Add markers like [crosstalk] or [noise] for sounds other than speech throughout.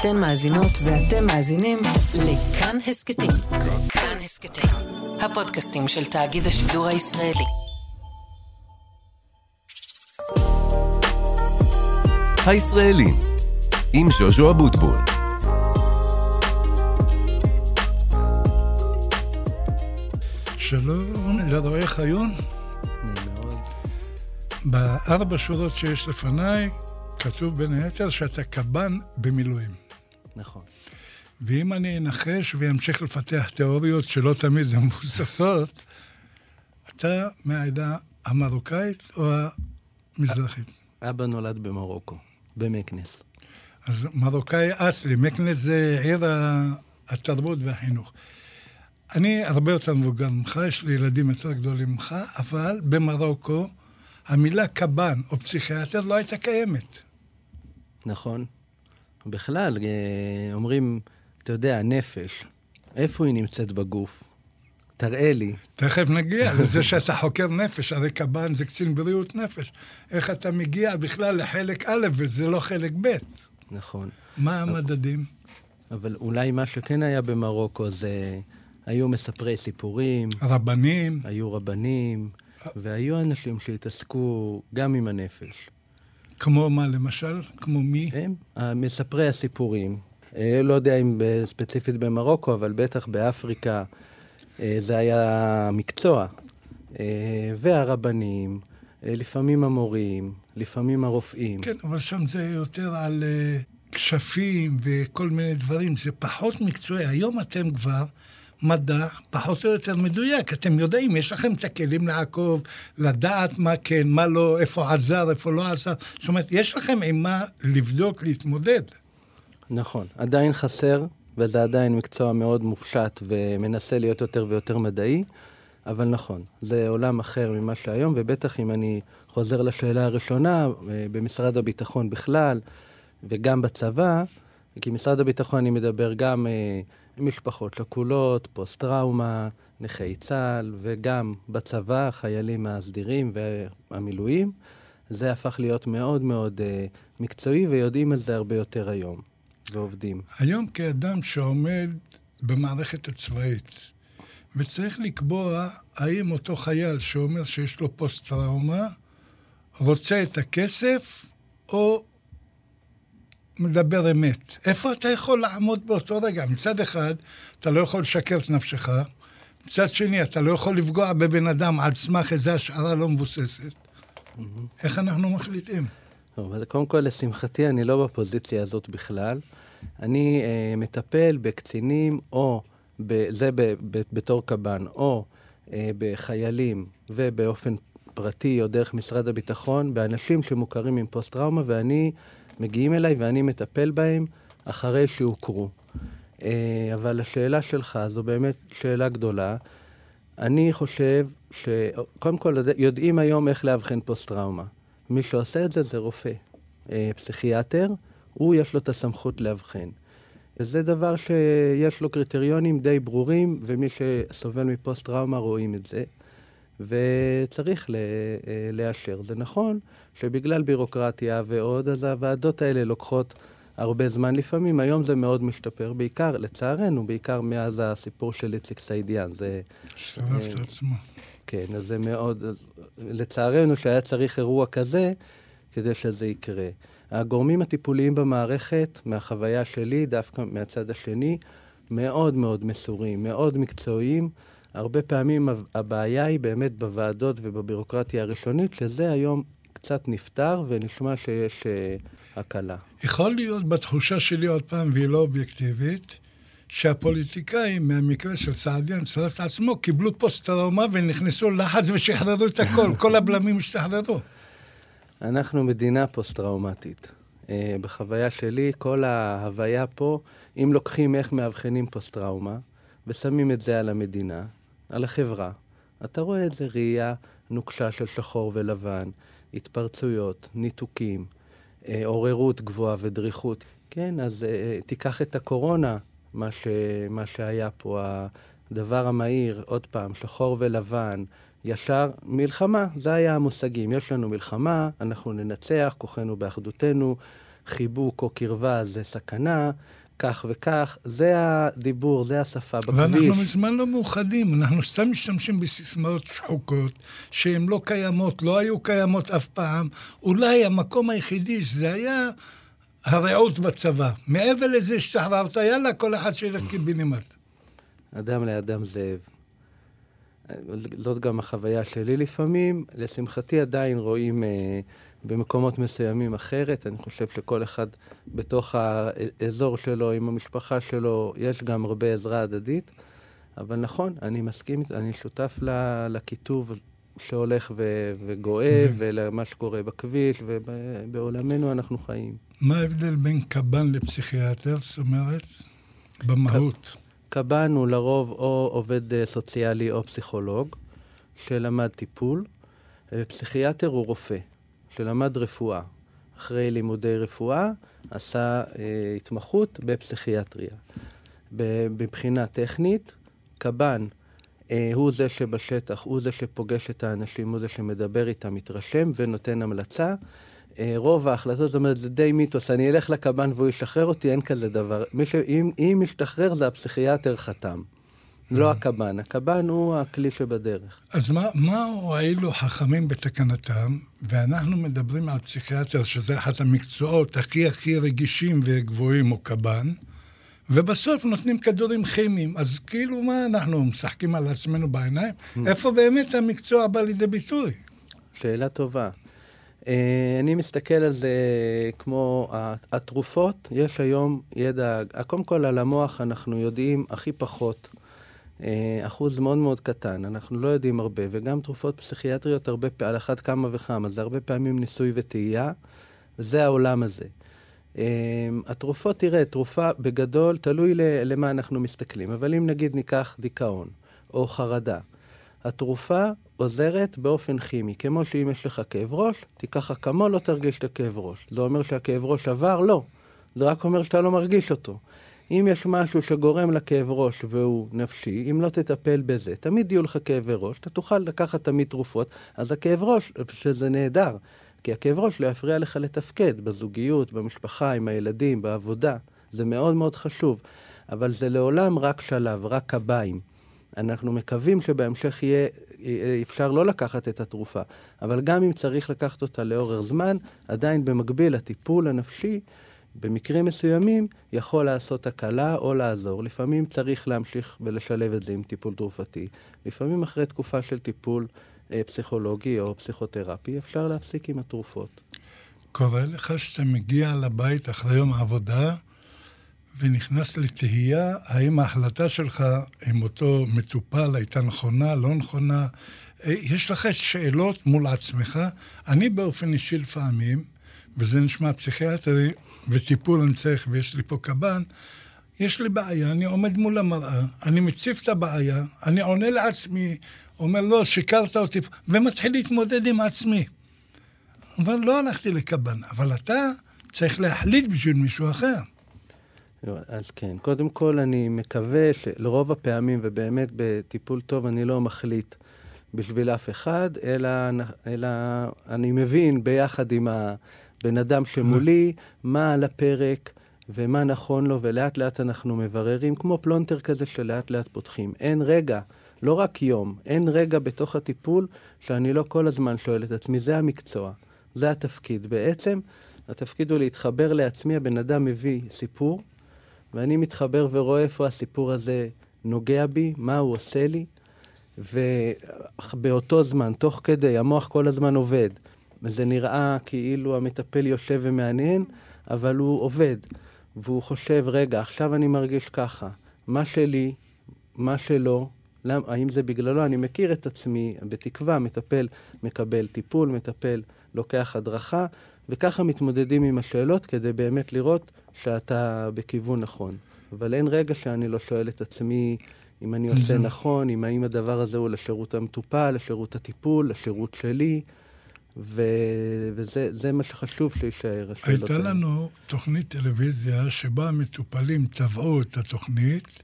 אתן מאזינות ואתם מאזינים לכאן הסכתים. כאן הסכתים, הפודקאסטים של תאגיד השידור הישראלי. הישראלים, עם ז'וז'ו אבוטבול. שלום לרועי חיון. בארבע שורות שיש לפניי, כתוב בין היתר שאתה קב"ן במילואים. נכון. ואם אני אנחש ואמשיך לפתח תיאוריות שלא תמיד הן מבוססות, אתה מהעדה המרוקאית או המזרחית? אבא נולד במרוקו, במקנס. אז מרוקאי אסלי, מקנס זה עיר התרבות והחינוך. אני הרבה יותר מבוגר ממך, יש לי ילדים יותר גדולים ממך, אבל במרוקו המילה קב"ן או פסיכיאטר לא הייתה קיימת. נכון. בכלל, אה, אומרים, אתה יודע, נפש, איפה היא נמצאת בגוף? תראה לי. תכף נגיע [laughs] לזה שאתה חוקר נפש, הרי קב"ן זה קצין בריאות נפש. איך אתה מגיע בכלל לחלק א' וזה לא חלק ב'. נכון. מה המדדים? אבל אולי מה שכן היה במרוקו זה... היו מספרי סיפורים. רבנים. היו רבנים, והיו אנשים שהתעסקו גם עם הנפש. כמו מה, למשל? כמו מי? הם, מספרי הסיפורים. אה, לא יודע אם ספציפית במרוקו, אבל בטח באפריקה אה, זה היה מקצוע. אה, והרבנים, לפעמים המורים, לפעמים הרופאים. כן, אבל שם זה יותר על כשפים וכל מיני דברים, זה פחות מקצועי. היום אתם כבר מדע פחות או יותר מדויק. אתם יודעים, יש לכם את הכלים לעקוב, לדעת מה כן, מה לא, איפה עזר, איפה לא עזר. זאת אומרת, יש לכם עם מה לבדוק, להתמודד. נכון. עדיין חסר, וזה עדיין מקצוע מאוד מופשט ומנסה להיות יותר ויותר מדעי, אבל נכון, זה עולם אחר ממה שהיום, ובטח אם אני חוזר לשאלה הראשונה, אה, במשרד הביטחון בכלל, וגם בצבא, כי משרד הביטחון אני מדבר גם אה, משפחות שכולות, פוסט-טראומה, נכי צה"ל, וגם בצבא, החיילים הסדירים והמילואים. זה הפך להיות מאוד מאוד uh, מקצועי, ויודעים על זה הרבה יותר היום, ועובדים. היום כאדם שעומד במערכת הצבאית, וצריך לקבוע האם אותו חייל שאומר שיש לו פוסט-טראומה, רוצה את הכסף, או מדבר אמת. איפה אתה יכול לעמוד באותו רגע? מצד אחד, אתה לא יכול לשקר את נפשך, מצד שני, אתה לא יכול לפגוע בבן אדם על סמך איזו השערה לא מבוססת. איך אנחנו מחליטים? טוב, אז קודם כל, לשמחתי, אני לא בפוזיציה הזאת בכלל. אני אה, מטפל בקצינים, או, ב, זה ב, ב, בתור קב"ן, או אה, בחיילים, ובאופן פרטי, או דרך משרד הביטחון, באנשים שמוכרים עם פוסט-טראומה, ואני מגיעים אליי ואני מטפל בהם אחרי שהוכרו. אה, אבל השאלה שלך זו באמת שאלה גדולה. אני חושב שקודם כל יודעים היום איך לאבחן פוסט-טראומה. מי שעושה את זה זה רופא, אה, פסיכיאטר, הוא יש לו את הסמכות לאבחן. וזה דבר שיש לו קריטריונים די ברורים, ומי שסובל מפוסט-טראומה רואים את זה. וצריך אה, לאשר. זה נכון שבגלל בירוקרטיה ועוד, אז הוועדות האלה לוקחות הרבה זמן לפעמים. היום זה מאוד משתפר, בעיקר, לצערנו, בעיקר מאז הסיפור של איציק סעידיאן. זה... שרף את אה, עצמו. כן, אז זה מאוד... לצערנו, שהיה צריך אירוע כזה כדי שזה יקרה. הגורמים הטיפוליים במערכת, מהחוויה שלי, דווקא מהצד השני, מאוד מאוד מסורים, מאוד מקצועיים. הרבה פעמים הבעיה היא באמת בוועדות ובבירוקרטיה הראשונית, שזה היום קצת נפתר ונשמע שיש uh, הקלה. יכול להיות בתחושה שלי עוד פעם, והיא לא אובייקטיבית, שהפוליטיקאים, מהמקרה של סעדיאן, צרף את עצמו, קיבלו פוסט-טראומה ונכנסו לחץ ושחררו את הכל, [laughs] כל הבלמים השתחררו. אנחנו מדינה פוסט-טראומטית. Uh, בחוויה שלי, כל ההוויה פה, אם לוקחים איך מאבחנים פוסט-טראומה, ושמים את זה על המדינה, על החברה. אתה רואה את זה ראייה נוקשה של שחור ולבן, התפרצויות, ניתוקים, אה, עוררות גבוהה ודריכות. כן, אז אה, אה, תיקח את הקורונה, מה, ש, מה שהיה פה, הדבר המהיר, עוד פעם, שחור ולבן, ישר מלחמה, זה היה המושגים. יש לנו מלחמה, אנחנו ננצח, כוחנו באחדותנו, חיבוק או קרבה זה סכנה, כך וכך, זה הדיבור, זה השפה בכביש. ואנחנו מזמן לא מאוחדים, אנחנו סתם משתמשים בסיסמאות שחוקות, שהן לא קיימות, לא היו קיימות אף פעם. אולי המקום היחידי שזה היה הרעות בצבא. מעבר לזה השתחררת, יאללה, כל אחד שילך קיבינימט. אדם לאדם זאב. זאת גם החוויה שלי לפעמים. לשמחתי עדיין רואים אה, במקומות מסוימים אחרת. אני חושב שכל אחד בתוך האזור שלו, עם המשפחה שלו, יש גם הרבה עזרה הדדית. אבל נכון, אני מסכים, אני שותף לכיתוב שהולך ו- וגואה, ולמה שקורה בכביש, ובעולמנו אנחנו חיים. מה ההבדל בין קב"ן לפסיכיאטר, זאת אומרת, במהות? קב"ן הוא לרוב או עובד אה, סוציאלי או פסיכולוג, שלמד טיפול, ופסיכיאטר הוא רופא, שלמד רפואה. אחרי לימודי רפואה, עשה אה, התמחות בפסיכיאטריה. מבחינה טכנית, קב"ן אה, הוא זה שבשטח, הוא זה שפוגש את האנשים, הוא זה שמדבר איתם, מתרשם ונותן המלצה. אה, רוב ההחלטות, זאת אומרת, זה די מיתוס, אני אלך לקב"ן והוא ישחרר אותי, אין כזה דבר. ש... אם, אם ישתחרר זה הפסיכיאטר חתם, לא הקב"ן. הקב"ן הוא הכלי שבדרך. אז מה, מה הועילו חכמים בתקנתם, ואנחנו מדברים על פסיכיאטר, שזה אחד המקצועות הכי הכי רגישים וגבוהים, או קב"ן, ובסוף נותנים כדורים כימיים. אז כאילו, מה אנחנו משחקים על עצמנו בעיניים? איפה באמת המקצוע בא לידי ביטוי? שאלה טובה. אה, אני מסתכל על זה כמו התרופות, יש היום ידע, קודם כל על המוח אנחנו יודעים הכי פחות, אחוז מאוד מאוד קטן, אנחנו לא יודעים הרבה, וגם תרופות פסיכיאטריות הרבה, על אחת כמה וכמה, זה הרבה פעמים ניסוי וטעייה, וזה העולם הזה. אה, התרופות, תראה, תרופה בגדול, תלוי למה אנחנו מסתכלים, אבל אם נגיד ניקח דיכאון או חרדה, התרופה עוזרת באופן כימי. כמו שאם יש לך כאב ראש, תיקח אקמול, לא תרגיש את הכאב ראש. זה אומר שהכאב ראש עבר? לא. זה רק אומר שאתה לא מרגיש אותו. אם יש משהו שגורם לכאב ראש והוא נפשי, אם לא תטפל בזה, תמיד יהיו לך כאבי ראש, אתה תוכל לקחת תמיד תרופות, אז הכאב ראש, שזה נהדר, כי הכאב ראש לא יפריע לך לתפקד בזוגיות, במשפחה, עם הילדים, בעבודה. זה מאוד מאוד חשוב. אבל זה לעולם רק שלב, רק קביים. אנחנו מקווים שבהמשך יהיה אפשר לא לקחת את התרופה, אבל גם אם צריך לקחת אותה לאורך זמן, עדיין במקביל הטיפול הנפשי, במקרים מסוימים, יכול לעשות הקלה או לעזור. לפעמים צריך להמשיך ולשלב את זה עם טיפול תרופתי. לפעמים אחרי תקופה של טיפול אה, פסיכולוגי או פסיכותרפי, אפשר להפסיק עם התרופות. קורה לך שאתה מגיע לבית אחרי יום העבודה, ונכנס לתהייה האם ההחלטה שלך עם אותו מטופל הייתה נכונה, לא נכונה. אה, יש לך שאלות מול עצמך. אני באופן אישי לפעמים, וזה נשמע פסיכיאטרי, וטיפול אני צריך, ויש לי פה קב"ן, יש לי בעיה, אני עומד מול המראה, אני מציף את הבעיה, אני עונה לעצמי, אומר, לא, שיקרת אותי, ומתחיל להתמודד עם עצמי. אבל לא הלכתי לקב"ן, אבל אתה צריך להחליט בשביל מישהו אחר. אז כן, קודם כל אני מקווה שלרוב הפעמים, ובאמת בטיפול טוב אני לא מחליט בשביל אף אחד, אלא, אלא אני מבין ביחד עם הבן אדם שמולי מה על הפרק ומה נכון לו, ולאט לאט אנחנו מבררים, כמו פלונטר כזה שלאט לאט פותחים. אין רגע, לא רק יום, אין רגע בתוך הטיפול שאני לא כל הזמן שואל את עצמי, זה המקצוע, זה התפקיד. בעצם התפקיד הוא להתחבר לעצמי, הבן אדם מביא סיפור, ואני מתחבר ורואה איפה הסיפור הזה נוגע בי, מה הוא עושה לי, ובאותו זמן, תוך כדי, המוח כל הזמן עובד. וזה נראה כאילו המטפל יושב ומעניין, אבל הוא עובד. והוא חושב, רגע, עכשיו אני מרגיש ככה. מה שלי, מה שלא, למ, האם זה בגללו? אני מכיר את עצמי, בתקווה, מטפל מקבל טיפול, מטפל לוקח הדרכה, וככה מתמודדים עם השאלות כדי באמת לראות שאתה בכיוון נכון. אבל אין רגע שאני לא שואל את עצמי אם אני עושה נכון, אם האם הדבר הזה הוא לשירות המטופל, לשירות הטיפול, לשירות שלי, ו... וזה מה שחשוב שיישאר, הייתה לנו תוכנית טלוויזיה שבה המטופלים תבעו את התוכנית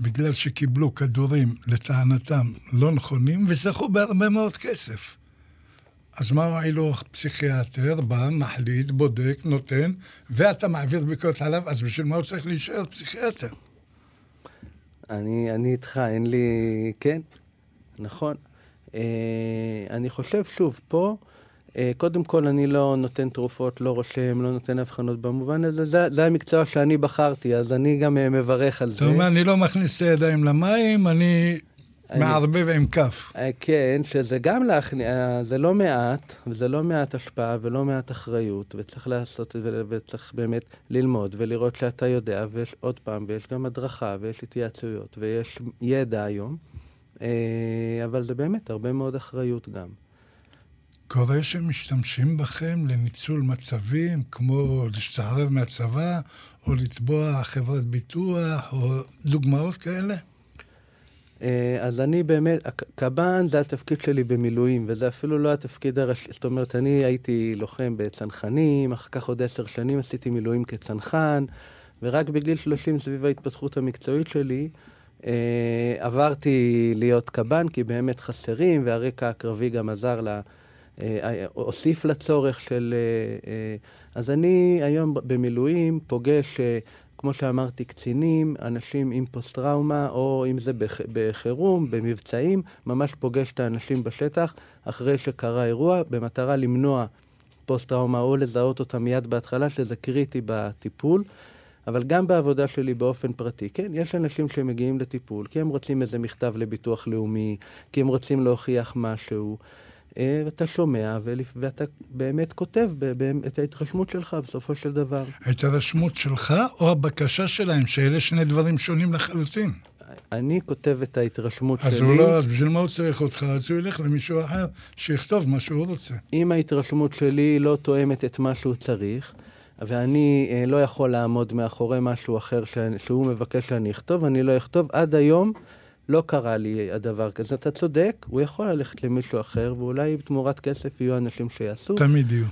בגלל שקיבלו כדורים, לטענתם, לא נכונים, וזכו בהרבה מאוד כסף. אז מה הועיל לו פסיכיאטר? בא, מחליט, בודק, נותן, ואתה מעביר ביקורת עליו, אז בשביל מה הוא צריך להישאר פסיכיאטר? אני, אני איתך, אין לי... כן, נכון. אה, אני חושב, שוב, פה, קודם כל, אני לא נותן תרופות, לא רושם, לא נותן אבחנות במובן הזה. זה, זה המקצוע שאני בחרתי, אז אני גם אה, מברך על זה. אתה אומר, אני לא מכניס את הידיים למים, אני מערבב עם כף. אה, כן, שזה גם להכניס, זה לא מעט, וזה לא מעט השפעה ולא מעט אחריות, וצריך לעשות את זה, וצריך באמת ללמוד ולראות שאתה יודע, ויש עוד פעם, ויש גם הדרכה, ויש התייעצויות, ויש ידע היום, אבל זה באמת הרבה מאוד אחריות גם. קורה שמשתמשים בכם לניצול מצבים, כמו להשתחרר מהצבא, או לתבוע חברת ביטוח, או דוגמאות כאלה? אה, אז אני באמת, קב"ן זה התפקיד שלי במילואים, וזה אפילו לא התפקיד הראשי. זאת אומרת, אני הייתי לוחם בצנחנים, אחר כך עוד עשר שנים עשיתי מילואים כצנחן, ורק בגיל 30, סביב ההתפתחות המקצועית שלי, אה, עברתי להיות קב"ן, כי באמת חסרים, והרקע הקרבי גם עזר לה... אה, הוסיף לצורך של... אה, אה, אז אני היום במילואים פוגש, כמו שאמרתי, קצינים, אנשים עם פוסט-טראומה, או אם זה בחירום, במבצעים, ממש פוגש את האנשים בשטח אחרי שקרה אירוע, במטרה למנוע פוסט-טראומה או לזהות אותה מיד בהתחלה, שזה קריטי בטיפול. אבל גם בעבודה שלי באופן פרטי, כן, יש אנשים שמגיעים לטיפול כי הם רוצים איזה מכתב לביטוח לאומי, כי הם רוצים להוכיח משהו. אה, אתה שומע, ואתה באמת כותב את ההתרשמות שלך בסופו של דבר. ההתרשמות שלך או הבקשה שלהם, שאלה שני דברים שונים לחלוטין. אני כותב את ההתרשמות אז שלי. אז הוא לא, בשביל מה הוא צריך אותך? אז הוא ילך למישהו אחר שיכתוב מה שהוא רוצה. אם ההתרשמות שלי לא תואמת את מה שהוא צריך, ואני אה, לא יכול לעמוד מאחורי משהו אחר ש... שהוא מבקש שאני אכתוב, אני לא אכתוב. עד היום לא קרה לי הדבר כזה. אתה צודק, הוא יכול ללכת למישהו אחר, ואולי בתמורת כסף יהיו אנשים שיעשו. תמיד יהיו.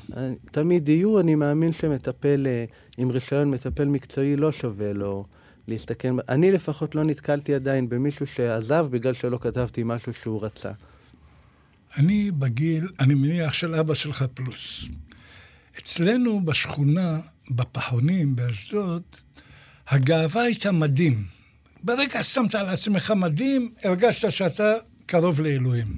תמיד יהיו, אני מאמין שמטפל אה, עם רישיון, מטפל מקצועי, לא שווה לו להסתכל. אני לפחות לא נתקלתי עדיין במישהו שעזב בגלל שלא כתבתי משהו שהוא רצה. אני בגיל, אני מניח של אבא שלך פלוס. אצלנו בשכונה, בפחונים, באשדוד, הגאווה הייתה מדהים. ברגע ששמת על עצמך מדים, הרגשת שאתה קרוב לאלוהים.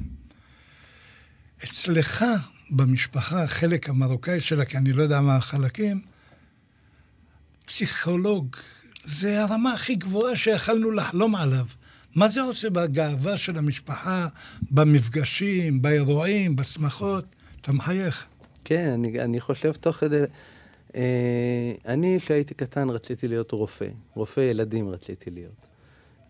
אצלך, במשפחה, החלק המרוקאי שלה, כי אני לא יודע מה החלקים, פסיכולוג, זה הרמה הכי גבוהה שיכלנו לחלום עליו. מה זה עושה בגאווה של המשפחה, במפגשים, באירועים, בשמחות? אתה מחייך. כן, אני, אני חושב תוך כדי... אה, אני, כשהייתי קטן, רציתי להיות רופא. רופא ילדים רציתי להיות.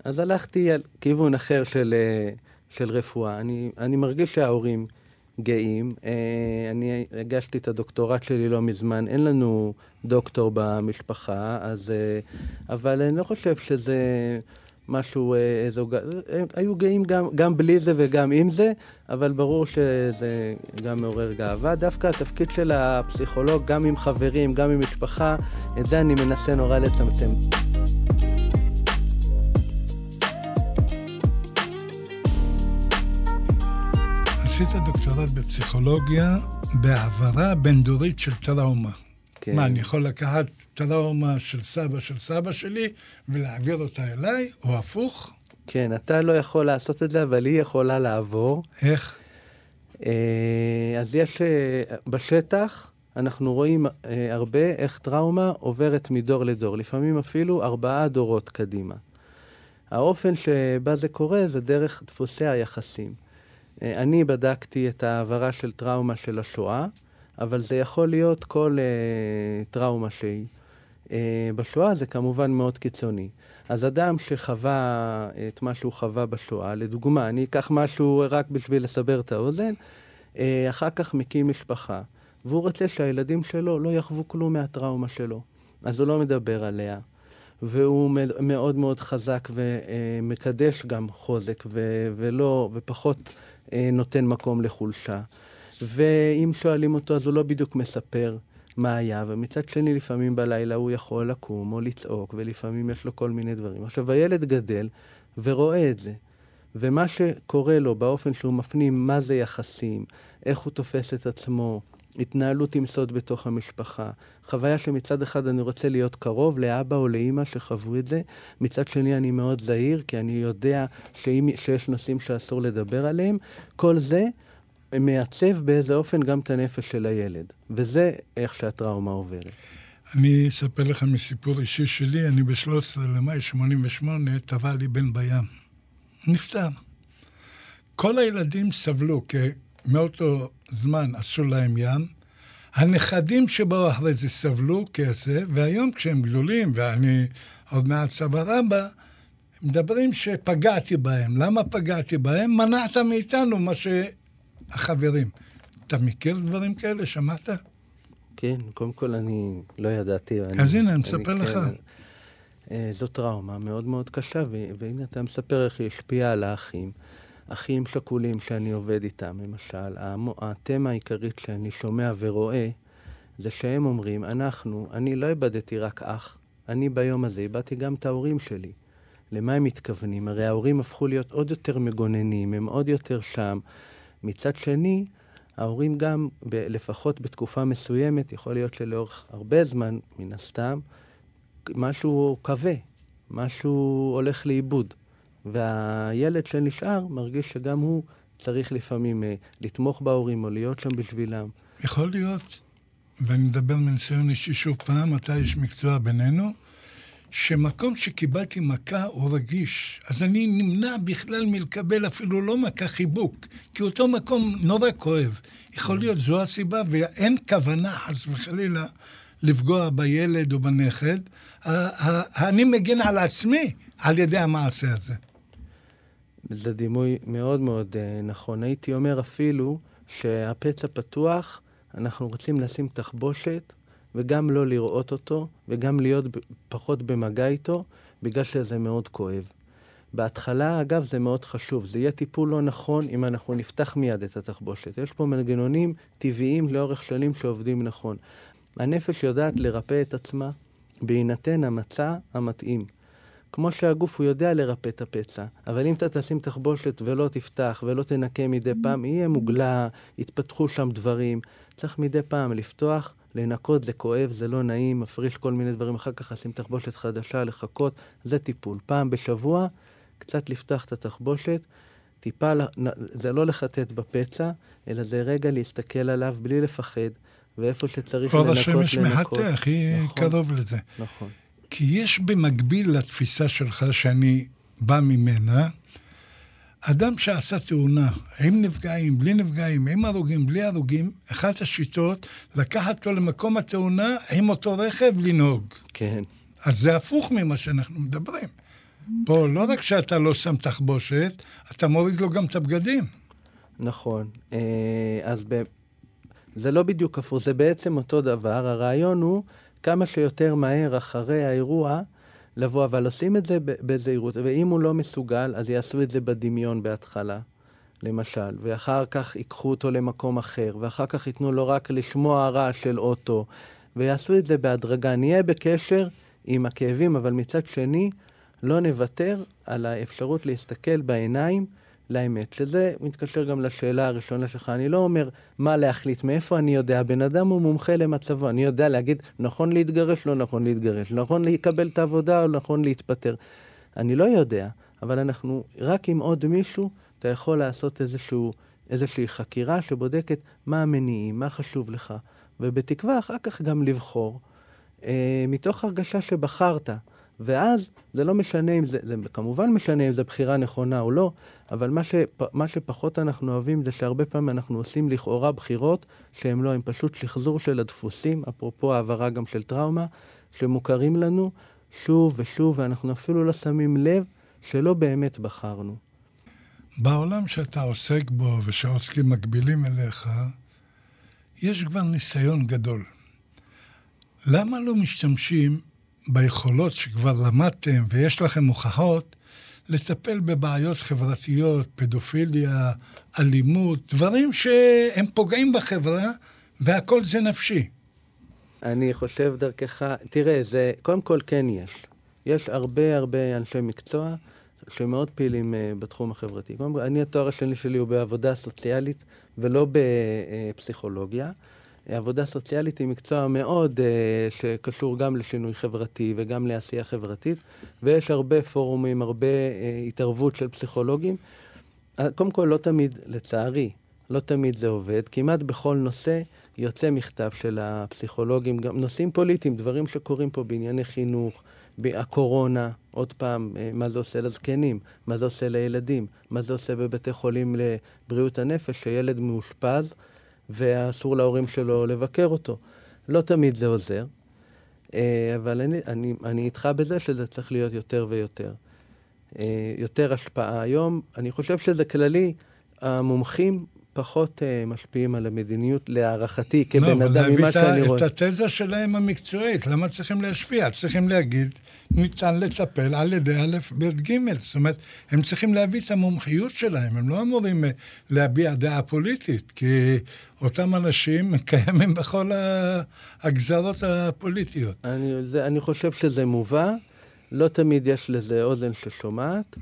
אז הלכתי על כיוון אחר של, אה, של רפואה. אני, אני מרגיש שההורים גאים. אה, אני הגשתי את הדוקטורט שלי לא מזמן, אין לנו דוקטור במשפחה, אז... אה, אבל אני לא חושב שזה... משהו, איזו, הם היו גאים גם, גם בלי זה וגם עם זה, אבל ברור שזה גם מעורר גאווה. דווקא התפקיד של הפסיכולוג, גם עם חברים, גם עם משפחה, את זה אני מנסה נורא לצמצם. עשית דוקטורט בפסיכולוגיה בהעברה בין-דורית של טראומה. כן. מה, אני יכול לקחת טראומה של סבא של סבא שלי ולהעביר אותה אליי, או הפוך? כן, אתה לא יכול לעשות את זה, אבל היא יכולה לעבור. איך? אה, אז יש, אה, בשטח, אנחנו רואים אה, הרבה איך טראומה עוברת מדור לדור, לפעמים אפילו ארבעה דורות קדימה. האופן שבה זה קורה זה דרך דפוסי היחסים. אה, אני בדקתי את ההעברה של טראומה של השואה, אבל זה יכול להיות כל uh, טראומה שהיא. Uh, בשואה זה כמובן מאוד קיצוני. אז אדם שחווה את מה שהוא חווה בשואה, לדוגמה, אני אקח משהו רק בשביל לסבר את האוזן, uh, אחר כך מקים משפחה, והוא רוצה שהילדים שלו לא יחוו כלום מהטראומה שלו. אז הוא לא מדבר עליה. והוא מאוד מאוד חזק ומקדש גם חוזק, ו- ולא, ופחות אה, נותן מקום לחולשה. ואם שואלים אותו, אז הוא לא בדיוק מספר מה היה, ומצד שני, לפעמים בלילה הוא יכול לקום או לצעוק, ולפעמים יש לו כל מיני דברים. עכשיו, הילד גדל ורואה את זה, ומה שקורה לו באופן שהוא מפנים מה זה יחסים, איך הוא תופס את עצמו, התנהלות עם סוד בתוך המשפחה. חוויה שמצד אחד אני רוצה להיות קרוב לאבא או לאימא שחוו את זה, מצד שני אני מאוד זהיר, כי אני יודע שאם, שיש נושאים שאסור לדבר עליהם. כל זה מעצב באיזה אופן גם את הנפש של הילד, וזה איך שהטראומה עוברת. אני אספר לך מסיפור אישי שלי, אני ב-13 למאי 88, טבע לי בן בים. נפטר. כל הילדים סבלו, כי מאותו זמן עשו להם ים. הנכדים שבאו אחרי זה סבלו כזה, והיום כשהם גדולים, ואני עוד מעט סבא רבא, מדברים שפגעתי בהם. למה פגעתי בהם? מנעת מאיתנו מה שהחברים. אתה מכיר דברים כאלה? שמעת? כן, קודם כל אני לא ידעתי. אז אני, הנה, אני מספר לך. כן, אה, זו טראומה מאוד מאוד קשה, והנה אתה מספר איך היא השפיעה על האחים. אחים שכולים שאני עובד איתם, למשל, התמה העיקרית שאני שומע ורואה, זה שהם אומרים, אנחנו, אני לא איבדתי רק אח, אני ביום הזה איבדתי גם את ההורים שלי. למה הם מתכוונים? הרי ההורים הפכו להיות עוד יותר מגוננים, הם עוד יותר שם. מצד שני, ההורים גם, ב- לפחות בתקופה מסוימת, יכול להיות שלאורך הרבה זמן, מן הסתם, משהו כבה, משהו הולך לאיבוד. והילד שנשאר מרגיש שגם הוא צריך לפעמים אה, לתמוך בהורים או להיות שם בשבילם. יכול להיות, ואני מדבר מניסיון אישי שוב פעם, אתה איש מקצוע בינינו, שמקום שקיבלתי מכה הוא רגיש. אז אני נמנע בכלל מלקבל אפילו לא מכה, חיבוק, כי אותו מקום נורא כואב. יכול להיות זו הסיבה, ואין כוונה, חס וחלילה, לפגוע בילד או בנכד. אני מגן על עצמי על ידי המעשה הזה. זה דימוי מאוד מאוד uh, נכון. הייתי אומר אפילו שהפצע פתוח, אנחנו רוצים לשים תחבושת וגם לא לראות אותו וגם להיות פחות במגע איתו, בגלל שזה מאוד כואב. בהתחלה, אגב, זה מאוד חשוב. זה יהיה טיפול לא נכון אם אנחנו נפתח מיד את התחבושת. יש פה מנגנונים טבעיים לאורך שנים שעובדים נכון. הנפש יודעת לרפא את עצמה בהינתן המצע המתאים. כמו שהגוף הוא יודע לרפא את הפצע, אבל אם אתה תשים תחבושת ולא תפתח ולא תנקה מדי פעם, יהיה מוגלה, יתפתחו שם דברים. צריך מדי פעם לפתוח, לנקות, זה כואב, זה לא נעים, מפריש כל מיני דברים, אחר כך לשים תחבושת חדשה, לחכות, זה טיפול. פעם בשבוע, קצת לפתוח את התחבושת, טיפה, זה לא לחטט בפצע, אלא זה רגע להסתכל עליו בלי לפחד, ואיפה שצריך לנקות, לנקות. כל השמש מחתך, היא נכון, קרוב לזה. נכון. כי יש במקביל לתפיסה שלך, שאני בא ממנה, אדם שעשה תאונה, עם נפגעים, בלי נפגעים, עם הרוגים, בלי הרוגים, אחת השיטות, לקחת אותו למקום התאונה עם אותו רכב לנהוג. כן. אז זה הפוך ממה שאנחנו מדברים. פה לא רק שאתה לא שם תחבושת, אתה מוריד לו גם את הבגדים. נכון. אה, אז ב... זה לא בדיוק הפוך, זה בעצם אותו דבר. הרעיון הוא כמה שיותר מהר אחרי האירוע לבוא, אבל עושים את זה בזהירות. ואם הוא לא מסוגל, אז יעשו את זה בדמיון בהתחלה, למשל, ואחר כך ייקחו אותו למקום אחר, ואחר כך ייתנו לו רק לשמוע רעש של אוטו, ויעשו את זה בהדרגה. נהיה בקשר עם הכאבים, אבל מצד שני, לא נוותר על האפשרות להסתכל בעיניים לאמת, שזה מתקשר גם לשאלה הראשונה שלך. אני לא אומר מה להחליט, מאיפה אני יודע. בן אדם הוא מומחה למצבו, אני יודע להגיד נכון להתגרש, לא נכון להתגרש, נכון לקבל את העבודה או נכון להתפטר. אני לא יודע, אבל אנחנו, רק עם עוד מישהו, אתה יכול לעשות איזשהו, איזושהי חקירה שבודקת מה המניעים, מה חשוב לך, ובתקווה אחר כך גם לבחור, אה, מתוך הרגשה שבחרת. ואז זה לא משנה אם זה, זה כמובן משנה אם זו בחירה נכונה או לא, אבל מה, שפ, מה שפחות אנחנו אוהבים זה שהרבה פעמים אנחנו עושים לכאורה בחירות שהן לא, הן פשוט שחזור של הדפוסים, אפרופו העברה גם של טראומה, שמוכרים לנו שוב ושוב, ואנחנו אפילו לא שמים לב שלא באמת בחרנו. בעולם שאתה עוסק בו ושעוסקים מקבילים אליך, יש כבר ניסיון גדול. למה לא משתמשים ביכולות שכבר למדתם ויש לכם הוכחות, לטפל בבעיות חברתיות, פדופיליה, אלימות, דברים שהם פוגעים בחברה, והכל זה נפשי. אני חושב דרכך, תראה, זה, קודם כל כן יש. יש הרבה הרבה אנשי מקצוע, שמאוד פעילים uh, בתחום החברתי. קודם כל, אני, התואר השני שלי הוא בעבודה סוציאלית ולא בפסיכולוגיה. עבודה סוציאלית היא מקצוע מאוד uh, שקשור גם לשינוי חברתי וגם לעשייה חברתית, ויש הרבה פורומים, הרבה uh, התערבות של פסיכולוגים. קודם כל, לא תמיד, לצערי, לא תמיד זה עובד. כמעט בכל נושא יוצא מכתב של הפסיכולוגים, גם נושאים פוליטיים, דברים שקורים פה בענייני חינוך, הקורונה, עוד פעם, אה, מה זה עושה לזקנים, מה זה עושה לילדים, מה זה עושה בבתי חולים לבריאות הנפש, שילד מאושפז ואסור להורים שלו לבקר אותו. לא תמיד זה עוזר, אה, אבל אני, אני, אני איתך בזה שזה צריך להיות יותר ויותר. אה, יותר השפעה. היום, אני חושב שזה כללי, המומחים פחות uh, משפיעים על המדיניות, להערכתי, כבן לא, אדם, ממה שאני רואה. לא, אבל להביא את התזה שלהם המקצועית, למה צריכים להשפיע? צריכים להגיד, ניתן לטפל על ידי א', ב', ג'. זאת אומרת, הם צריכים להביא את המומחיות שלהם, הם לא אמורים uh, להביע דעה פוליטית, כי אותם אנשים קיימים בכל הגזרות הפוליטיות. אני, זה, אני חושב שזה מובא. לא תמיד יש לזה אוזן ששומעת,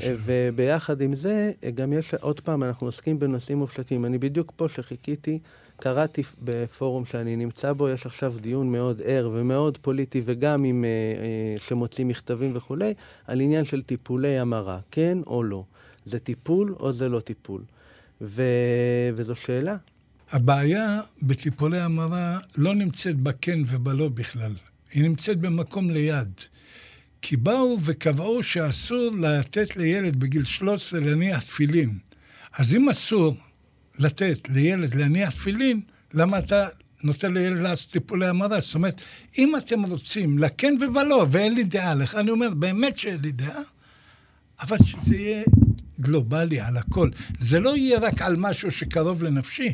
וביחד עם זה, גם יש, עוד פעם, אנחנו עוסקים בנושאים מופשטים. אני בדיוק פה שחיכיתי, קראתי בפורום שאני נמצא בו, יש עכשיו דיון מאוד ער ומאוד פוליטי, וגם עם, אה, אה, שמוצאים מכתבים וכולי, על עניין של טיפולי המרה, כן או לא. זה טיפול או זה לא טיפול? ו... וזו שאלה. הבעיה בטיפולי המרה לא נמצאת בכן ובלא בכלל. היא נמצאת במקום ליד. כי באו וקבעו שאסור לתת לילד בגיל 13 להניח תפילין. אז אם אסור לתת לילד להניח תפילין, למה אתה נותן לילד לעשות טיפולי המרה? זאת אומרת, אם אתם רוצים לכן ובלא, ואין לי דעה לך, אני אומר, באמת שאין לי דעה, אבל שזה יהיה גלובלי על הכל. זה לא יהיה רק על משהו שקרוב לנפשי.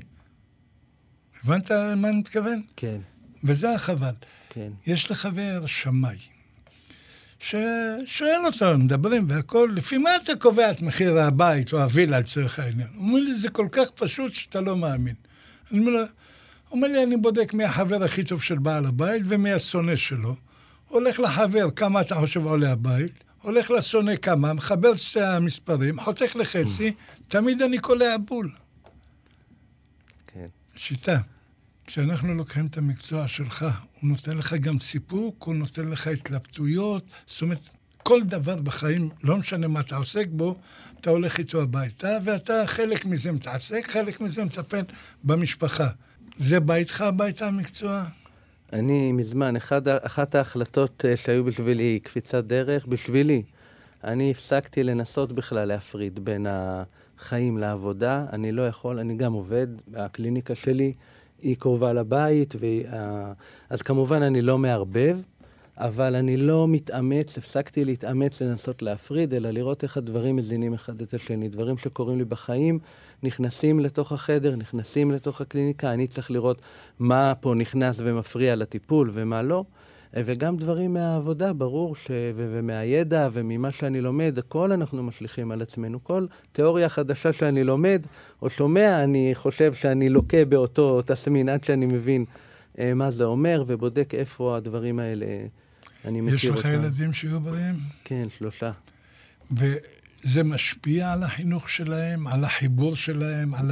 הבנת למה אני מתכוון? כן. וזה החבל. כן. יש לחבר שמאי. ששואל אותו, מדברים והכל, לפי מה אתה קובע את מחיר הבית או הווילה לצורך העניין? הוא אומר לי, זה כל כך פשוט שאתה לא מאמין. אני אומר לו, הוא אומר לי, אני בודק מי החבר הכי טוב של בעל הבית ומי השונא שלו. הולך לחבר, כמה אתה חושב עולה הבית, הולך לשונא כמה, מחבר את שתי המספרים, חותך לחצי, תמיד אני קולע בול. כן. שיטה. כשאנחנו לוקחים את המקצוע שלך, הוא נותן לך גם סיפוק, הוא נותן לך התלבטויות, זאת אומרת, כל דבר בחיים, לא משנה מה אתה עוסק בו, אתה הולך איתו הביתה, ואתה חלק מזה מתעסק, חלק מזה מטפל במשפחה. זה בא איתך הביתה המקצוע? אני מזמן, אחד, אחת ההחלטות אה, שהיו בשבילי קפיצת דרך, בשבילי, אני הפסקתי לנסות בכלל להפריד בין החיים לעבודה. אני לא יכול, אני גם עובד, הקליניקה שלי היא קרובה לבית, והיא, אז כמובן אני לא מערבב, אבל אני לא מתאמץ, הפסקתי להתאמץ לנסות להפריד, אלא לראות איך הדברים מזינים אחד את השני. דברים שקורים לי בחיים נכנסים לתוך החדר, נכנסים לתוך הקליניקה, אני צריך לראות מה פה נכנס ומפריע לטיפול ומה לא. וגם דברים מהעבודה, ברור, ש... ו... ומהידע וממה שאני לומד, הכל אנחנו משליכים על עצמנו. כל תיאוריה חדשה שאני לומד או שומע, אני חושב שאני לוקה באותו תסמין עד שאני מבין אה, מה זה אומר, ובודק איפה הדברים האלה, אני מכיר אותם. יש לך. ילדים שיהיו בריאים? כן, שלושה. וזה משפיע על החינוך שלהם, על החיבור שלהם, על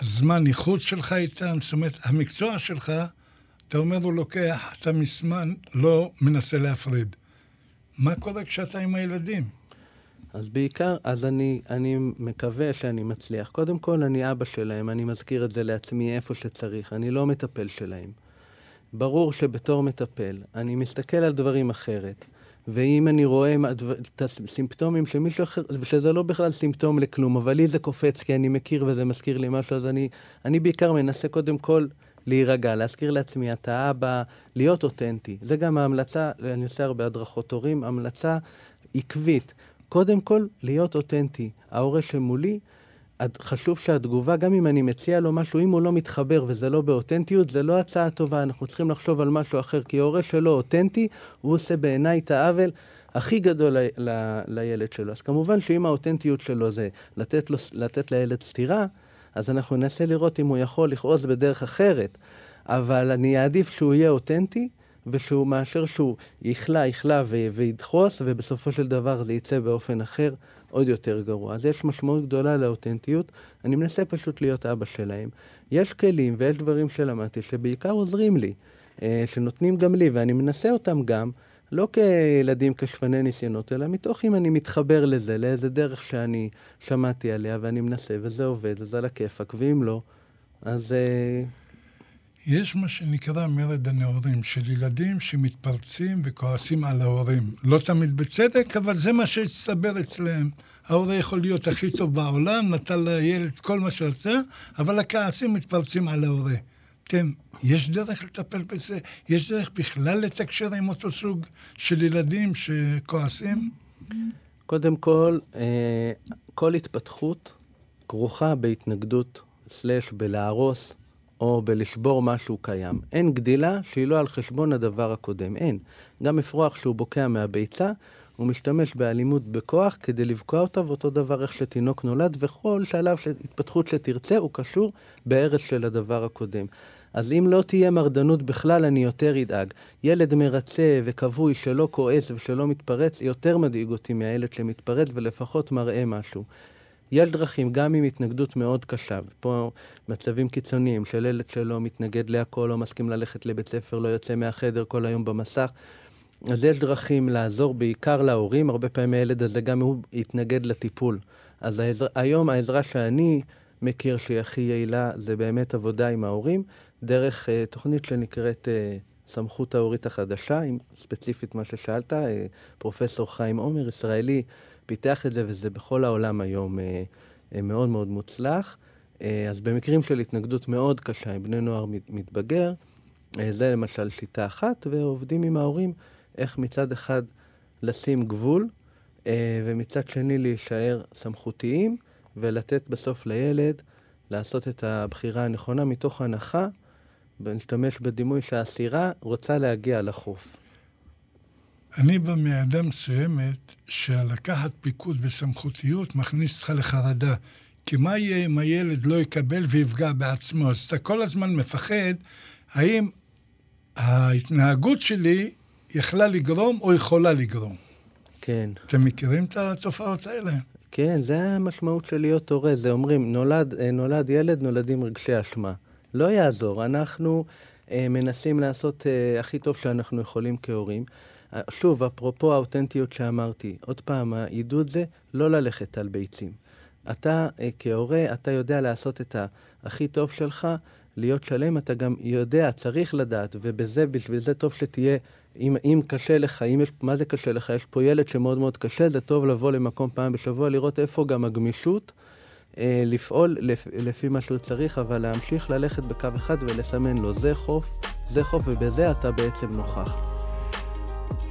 הזמן איכות שלך איתם? זאת אומרת, המקצוע שלך... אתה אומר, הוא לוקח, אתה מזמן לא מנסה להפריד. מה קורה כשאתה עם הילדים? אז בעיקר, אז אני, אני מקווה שאני מצליח. קודם כל, אני אבא שלהם, אני מזכיר את זה לעצמי איפה שצריך. אני לא מטפל שלהם. ברור שבתור מטפל, אני מסתכל על דברים אחרת. ואם אני רואה את הסימפטומים של מישהו אחר, שזה לא בכלל סימפטום לכלום, אבל לי זה קופץ כי אני מכיר וזה מזכיר לי משהו, אז אני, אני בעיקר מנסה קודם כל להירגע, להזכיר לעצמי, אתה אבא, להיות אותנטי. זה גם ההמלצה, אני עושה הרבה הדרכות הורים, המלצה עקבית. קודם כל, להיות אותנטי. ההורה שמולי, חשוב שהתגובה, גם אם אני מציע לו משהו, אם הוא לא מתחבר וזה לא באותנטיות, זה לא הצעה טובה, אנחנו צריכים לחשוב על משהו אחר, כי ההורה שלו אותנטי, הוא עושה בעיניי את העוול הכי גדול ל- ל- לילד שלו. אז כמובן שאם האותנטיות שלו זה לתת, לו, לתת לילד סטירה, אז אנחנו ננסה לראות אם הוא יכול לכעוס בדרך אחרת. אבל אני אעדיף שהוא יהיה אותנטי, ושהוא מאשר שהוא יכלה, יכלה ו- וידחוס, ובסופו של דבר זה יצא באופן אחר, עוד יותר גרוע. אז יש משמעות גדולה לאותנטיות. אני מנסה פשוט להיות אבא שלהם. יש כלים ויש דברים שלמדתי שבעיקר עוזרים לי, אה, שנותנים גם לי, ואני מנסה אותם גם. לא כילדים כשפני ניסיונות, אלא מתוך אם אני מתחבר לזה, לאיזה דרך שאני שמעתי עליה ואני מנסה, וזה עובד, אז על הכיפאק, ואם לא, אז... אה, יש מה שנקרא מרד הנאורים, של ילדים שמתפרצים וכועסים על ההורים. לא תמיד בצדק, אבל זה מה שהצטבר אצלם. ההורה יכול להיות הכי טוב בעולם, נתן לילד כל מה שרצה, אבל הכעסים מתפרצים על ההורה. כן, יש דרך לטפל בזה? יש דרך בכלל לתקשר עם אותו סוג של ילדים שכועסים? קודם כל, אה, כל התפתחות כרוכה בהתנגדות, סלש בלהרוס, או בלשבור משהו קיים. אין גדילה שהיא לא על חשבון הדבר הקודם, אין. גם אפרוח שהוא בוקע מהביצה, הוא משתמש באלימות בכוח כדי לבקוע אותה, ואותו דבר איך שתינוק נולד, וכל שלב של התפתחות שתרצה הוא קשור בהרס של הדבר הקודם. אז אם לא תהיה מרדנות בכלל, אני יותר אדאג. ילד מרצה וכבוי שלא כועס ושלא מתפרץ, יותר מדאיג אותי מהילד שמתפרץ ולפחות מראה משהו. יש דרכים, גם עם התנגדות מאוד קשה, ופה מצבים קיצוניים של ילד שלא מתנגד להכל, לא מסכים ללכת לבית ספר, לא יוצא מהחדר כל היום במסך. אז יש דרכים לעזור בעיקר להורים, הרבה פעמים הילד הזה גם הוא יתנגד לטיפול. אז העזר, היום העזרה שאני מכיר שהיא הכי יעילה זה באמת עבודה עם ההורים, דרך uh, תוכנית שנקראת uh, סמכות ההורית החדשה, עם ספציפית מה ששאלת, uh, פרופסור חיים עומר, ישראלי, פיתח את זה, וזה בכל העולם היום uh, uh, מאוד מאוד מוצלח. Uh, אז במקרים של התנגדות מאוד קשה עם בני נוער מתבגר, uh, זה למשל שיטה אחת, ועובדים עם ההורים איך מצד אחד לשים גבול, uh, ומצד שני להישאר סמכותיים, ולתת בסוף לילד לעשות את הבחירה הנכונה מתוך הנחה ונשתמש בדימוי שהאסירה רוצה להגיע לחוף. אני בא מעדה מסוימת שהלקחת פיקוד וסמכותיות מכניס אותך לחרדה. כי מה יהיה אם הילד לא יקבל ויפגע בעצמו? אז אתה כל הזמן מפחד האם ההתנהגות שלי יכלה לגרום או יכולה לגרום. כן. אתם מכירים את התופעות האלה? כן, זה המשמעות של להיות הורה. זה אומרים, נולד, אה, נולד ילד, נולדים רגשי אשמה. לא יעזור, אנחנו אה, מנסים לעשות אה, הכי טוב שאנחנו יכולים כהורים. אה, שוב, אפרופו האותנטיות שאמרתי, עוד פעם, העידוד זה לא ללכת על ביצים. אתה אה, כהורה, אתה יודע לעשות את הכי טוב שלך, להיות שלם, אתה גם יודע, צריך לדעת, ובזה, בשביל זה טוב שתהיה, אם, אם קשה לך, אם יש, מה זה קשה לך? יש פה ילד שמאוד מאוד קשה, זה טוב לבוא למקום פעם בשבוע, לראות איפה גם הגמישות. אה, לפעול לפ, לפי מה שהוא צריך, אבל להמשיך ללכת בקו אחד ולסמן לו, זה חוף, זה חוף, ובזה אתה בעצם נוכח.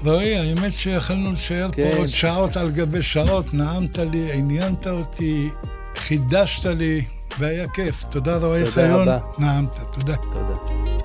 רועי, האמת שיכולנו להישאר כן. פה עוד שעות על גבי שעות, נעמת לי, עניינת אותי, חידשת לי, והיה כיף. תודה רועי חיון, נעמת, תודה. תודה.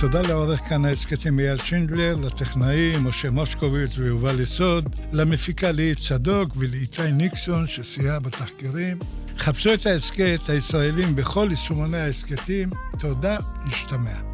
תודה לעורך כאן ההסכתים אייל שינדלר, לטכנאים משה מושקוביץ ויובל יסוד, למפיקה ליהי צדוק ולאיתי ניקסון שסייע בתחקירים. חפשו את ההסכת הישראלים בכל יישומוני ההסכתים. תודה, נשתמע.